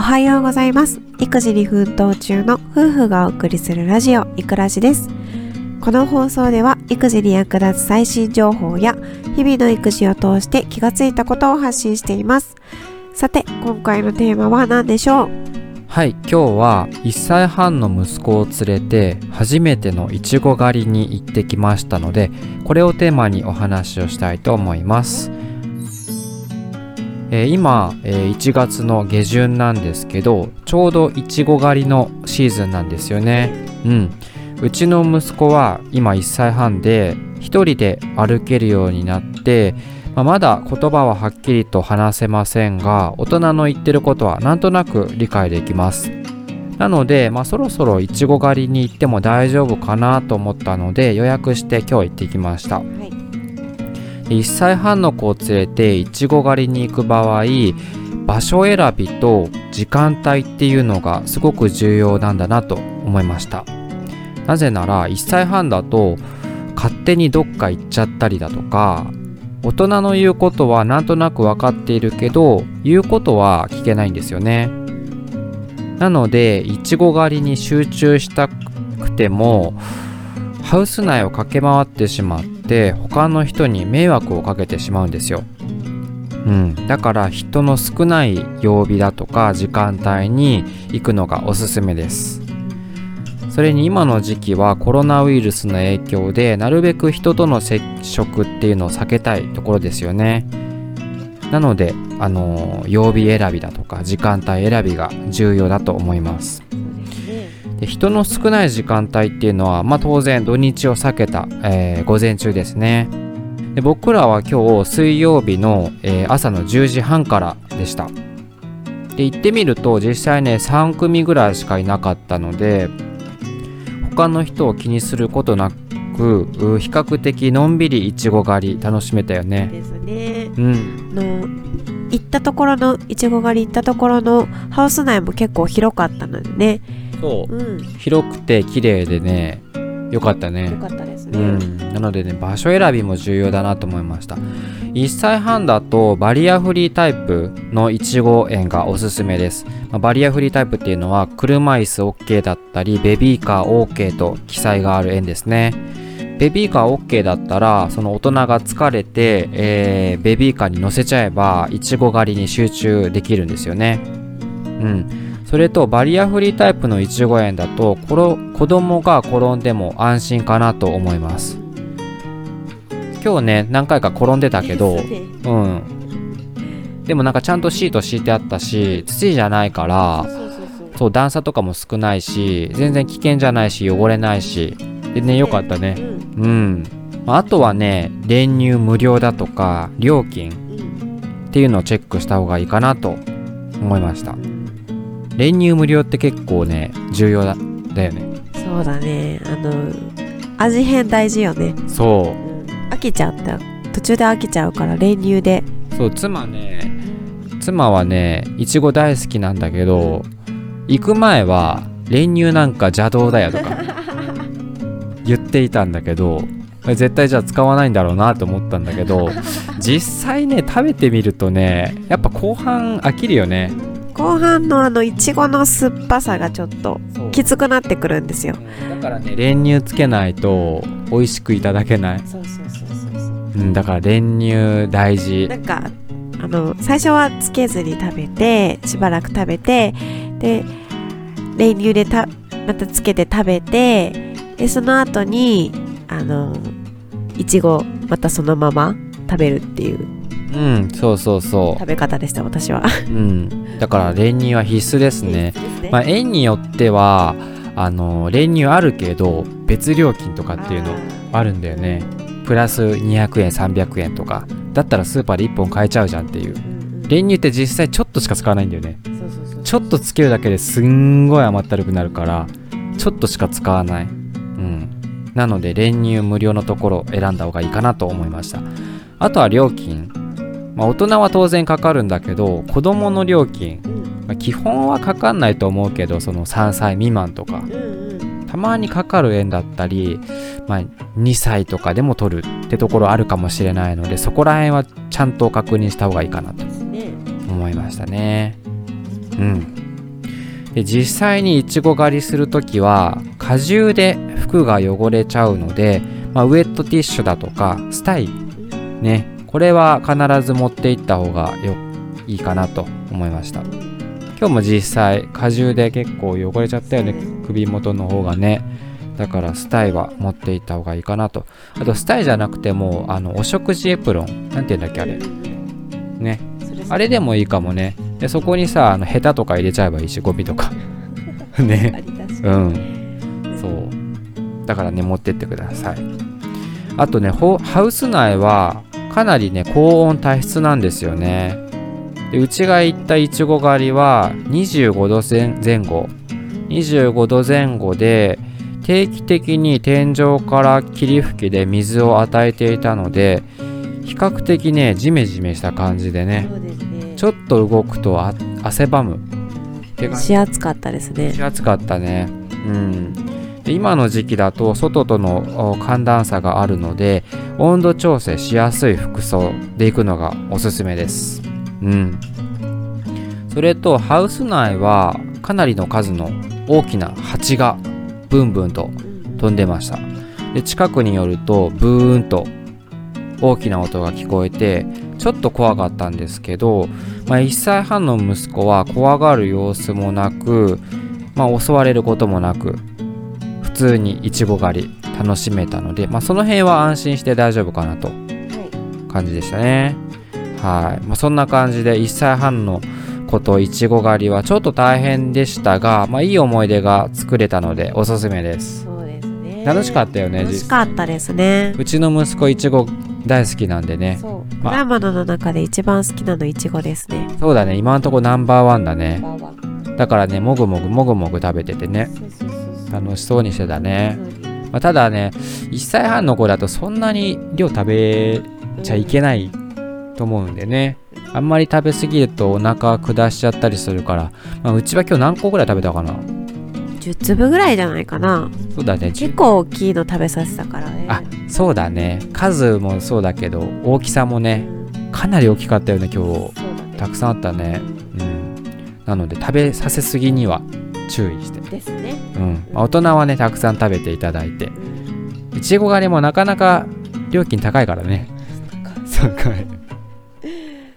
おはようございます。育児に奮闘中の夫婦がお送りするラジオいくらじです。この放送では育児に役立つ最新情報や日々の育児を通して気がついたことを発信しています。さて今回のテーマは何でしょう？はい今日は1歳半の息子を連れて初めてのいちご狩りに行ってきましたのでこれをテーマにお話をしたいと思います。えー、今、えー、1月の下旬なんですけどちょうどいちご狩りのシーズンなんですよね。うん。うちの息子は今1歳半で1人で歩けるようになってまあ、まだ言葉ははっきりと話せませんが大人の言ってることはなんとなく理解できます。なので、まあ、そろそろいちご狩りに行っても大丈夫かなと思ったので予約して今日行ってきました、はい。1歳半の子を連れていちご狩りに行く場合場所選びと時間帯っていうのがすごく重要なんだなと思いました。なぜなら1歳半だと勝手にどっか行っちゃったりだとか大人の言うことはなんとなく分かっているけど言うことは聞けないんですよね。なのでいちご狩りに集中したくてもハウス内を駆け回ってしまって他の人に迷惑をかけてしまうんですよ。うん、だから人の少ない曜日だとか時間帯に行くのがおすすめです。それに今の時期はコロナウイルスの影響でなるべく人との接触っていうのを避けたいところですよね。なので、あの曜日選びだとか時間帯選びが重要だと思います。で人の少ない時間帯っていうのは、まあ、当然土日を避けた、えー、午前中ですねで僕らは今日水曜日の、えー、朝の10時半からでしたで行ってみると実際ね3組ぐらいしかいなかったので他の人を気にすることなく比較的のんびりいちご狩り楽しめたよね。ですね。うん、の行ったところのいちご狩り行ったところのハウス内も結構広かったのでねそう、うん、広くて綺麗でねよかったね。よかったですね、うん、なのでね場所選びも重要だなと思いました。1歳半だとバリアフリータイプのいちご園がおすすめです、まあ、バリアフリータイプっていうのは車椅子 OK だったりベビーカー OK と記載がある園ですね。ベビーカー OK だったらその大人が疲れて、えー、ベビーカーに乗せちゃえばいちご狩りに集中できるんですよね。うんそれとバリアフリータイプのいちご園だと子供が転んでも安心かなと思います。今日ね何回か転んでたけどうん。でもなんかちゃんとシート敷いてあったし土じゃないからそう段差とかも少ないし全然危険じゃないし汚れないし。でねよかったね。うん。あとはね練乳無料だとか料金っていうのをチェックした方がいいかなと思いました。練乳無料って結構ね重要だだよね。そうだね。あの味変大事よね。そう、飽きちゃった。途中で飽きちゃうから練乳で。そう妻ね妻はねいちご大好きなんだけど行く前は練乳なんか邪道だよとか 言っていたんだけど絶対じゃあ使わないんだろうなと思ったんだけど実際ね食べてみるとねやっぱ後半飽きるよね後半のあのいちごの酸っぱさがちょっときつくなってくるんですよ。だからね練乳つけないと美味しくいただけない。そうそうそうそうそう、うん、だから練乳大事。なんかあの最初はつけずに食べてしばらく食べてで練乳でたまたつけて食べてでその後にあのいちごまたそのまま食べるっていううんそうそうそう。食べ方でした私は。うん。だから練乳は必須ですね。まあ園によってはあの練乳あるけど別料金とかっていうのあるんだよね。プラス200円300円とか。だったらスーパーで1本買えちゃうじゃんっていう。練乳って実際ちょっとしか使わないんだよね。ちょっとつけるだけですんごい甘ったるくなるからちょっとしか使わない。うん。なので練乳無料のところ選んだ方がいいかなと思いました。あとは料金まあ、大人は当然かかるんだけど子供の料金、まあ、基本はかかんないと思うけどその3歳未満とか、たまにかかる円だったり、まあ、2歳とかでも取るってところあるかもしれないのでそこら辺はちゃんと確認した方がいいかなと思いましたね。うん。で実際にいちご狩りする時は果汁で服が汚れちゃうので、まあ、ウェットティッシュだとかスタイねこれは必ず持っていった方がよいいかなと思いました。今日も実際果汁で結構汚れちゃったよね。首元の方がね。だからスタイは持っていった方がいいかなと。あとスタイじゃなくてもあのお食事エプロン。なんて言うんだっけあれ。ね。あれでもいいかもね。でそこにさあのヘタとか入れちゃえばいいしゴミとか。ね。うん。そう。だからね持ってってください。あとねハウス内はかなりね高温多湿なんですよね。でうちが行ったいちご狩りは25度前後。25度前後で定期的に天井から霧吹きで水を与えていたので比較的ねジメジメした感じでね、ね、ちょっと動くと汗ばむし暑かったですね。し暑かったね。うんで今の時期だと外との寒暖差があるので温度調整しやすい服装で行くのがおすすめです。うん。それとハウス内はかなりの数の大きな蜂がブンブンと飛んでました。で近くに寄るとブーンと大きな音が聞こえてちょっと怖かったんですけど、まあ、1歳半の息子は怖がる様子もなく、まあ、襲われることもなく通にいちご狩り楽しめたので、まあ、その辺は安心して大丈夫かなと感じでしたね。はい、まあ、そんな感じで1歳半のこといちご狩りはちょっと大変でしたが、まあ、いい思い出が作れたのでおすすめです。そうですね。楽しかったよね楽しかったですね。うちの息子いちご大好きなんでね。そう、まあ、果物の中で一番好きなのいちごですね。そうだね。今のところナンバーワンだね。だからねもぐもぐもぐもぐ食べててね楽しそうにしてたね、まあ、ただね1歳半の子だとそんなに量食べちゃいけないと思うんでね。あんまり食べ過ぎるとお腹下しちゃったりするから、まあ、うちは今日何個ぐらい食べたかな？10粒ぐらいじゃないかな。そうだね。結構大きいの食べさせたからね。あそうだね。数もそうだけど大きさもねかなり大きかったよね今日、ね、たくさんあったね。うん。なので食べさせすぎには注意して。ですね。うん、大人はねたくさん食べていただいて。いちご狩りもなかなか料金高いからね。高い。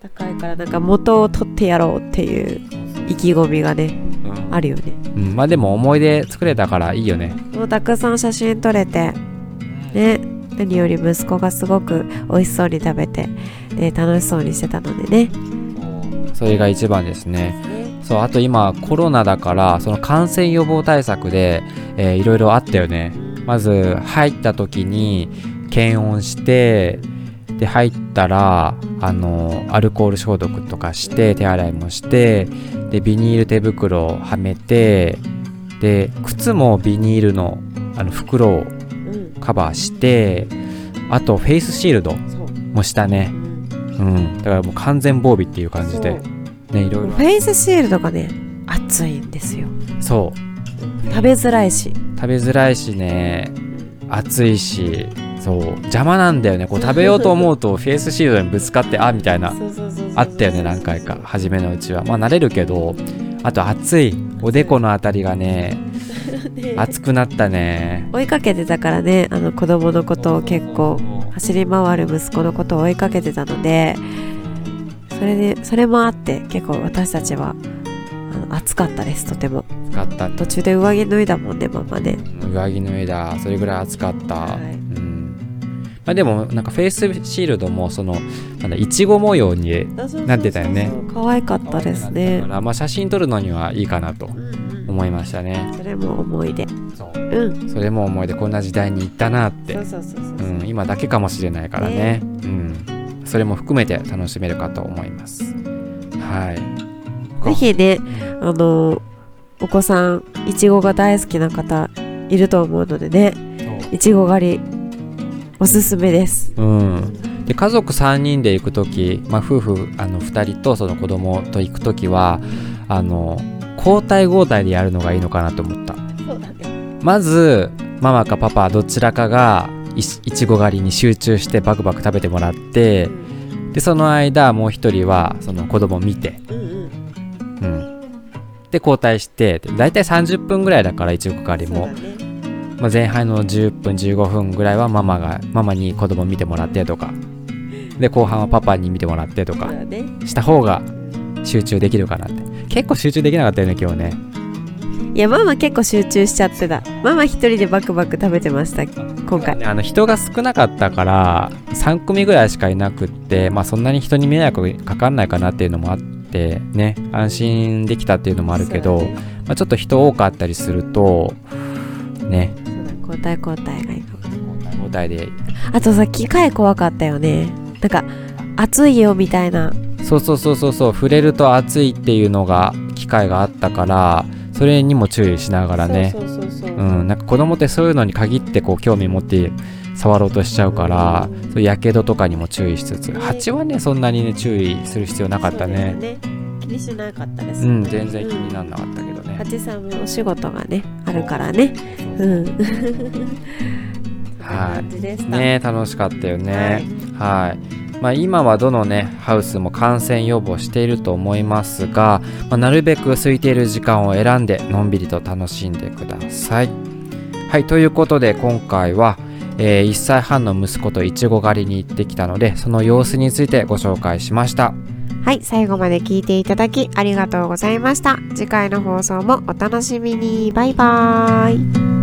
高い。からなんか元を取ってやろうっていう意気込みがね、うん、あるよね、うん、まあでも思い出作れたからいいよね。もうたくさん写真撮れてね何より息子がすごく美味しそうに食べてで楽しそうにしてたのでね。それが一番ですねそうあと今コロナだからその感染予防対策で、えー、いろいろあったよね。まず入った時に検温してで入ったらあのアルコール消毒とかして手洗いもしてでビニール手袋をはめてで靴もビニールのあの袋をカバーして、うん、あとフェイスシールドもしたね。うん、だからもう完全防備っていう感じでねいろいろ。フェイスシールドがね熱いんですよ。そう。食べづらいし。食べづらいしね熱いしそう。邪魔なんだよね。こう食べようと思うと フェイスシールドにぶつかってあみたいな。あったよね何回か。初めのうちは。まあ慣れるけどあと暑い。おでこのあたりが ね。熱くなったね。追いかけてたからねあの子供のことを結構走り回る息子のことを追いかけてたのでそれでそれもあって結構私たちはあの暑かったですとても。暑かった。途中で上着脱いだもんねママね。上着脱いだ。それぐらい暑かった、はい、うん。まあ、でもなんかフェイスシールドもそのなんだいちご模様になってたよね。可愛かったですね。だからまあ写真撮るのにはいいかなと思いましたね、それも思い出。そう、うん、それも思い出。こんな時代に行ったなって。今だけかもしれないからね、ね、うんそれも含めて楽しめるかと思います。はい。ぜひねあのお子さんいちごが大好きな方いると思うのでねいちご狩りおすすめです。うん、で家族3人で行く時、まあ、夫婦あの2人とその子供と行く時はあの交代交代でやるのがいいのかなと思った。そうだね、まずママかパパどちらかがいちご狩りに集中してバクバク食べてもらって、うん、でその間もう一人はその子供を見て、うん、で交代してで大体30分ぐらいだから一応係も、まあ、前半の10分15分ぐらいはママがママに子供見てもらってとか。で後半はパパに見てもらってとか。した方が集中できるかなって。結構集中できなかったよね今日ねいやママ結構集中しちゃってた。ママ一人でバクバク食べてました今回。あの人が少なかったから3組ぐらいしかいなくってまあそんなに人に迷惑かかんないかなっていうのもあってね安心できたっていうのもあるけど、ね、まあ、ちょっと人多かったりするとね。交代交代がいいかも交代で。あとさ機械怖かったよね。なんか熱いよみたいな。そうそうそうそうそう触れると熱いっていうのが機会があったからそれにも注意しながらね。うんなんか子供ってそういうのに限ってこう興味持って触ろうとしちゃうからそうやけどとかにも注意しつつ蜂はねそんなにね注意する必要なかったね、ね、気にしなかったです、ね、うん全然気にならなかったけどね、蜂さんもお仕事がねあるからね。うん。はい。ね楽しかったよね。はいまあ、今はどのねハウスも感染予防していると思いますが、まあ、なるべく空いている時間を選んでのんびりと楽しんでください。はいということで今回は、えー、1歳半の息子といちご狩りに行ってきたのでその様子についてご紹介しました。はい最後まで聞いていただきありがとうございました次回の放送もお楽しみにバイバーイ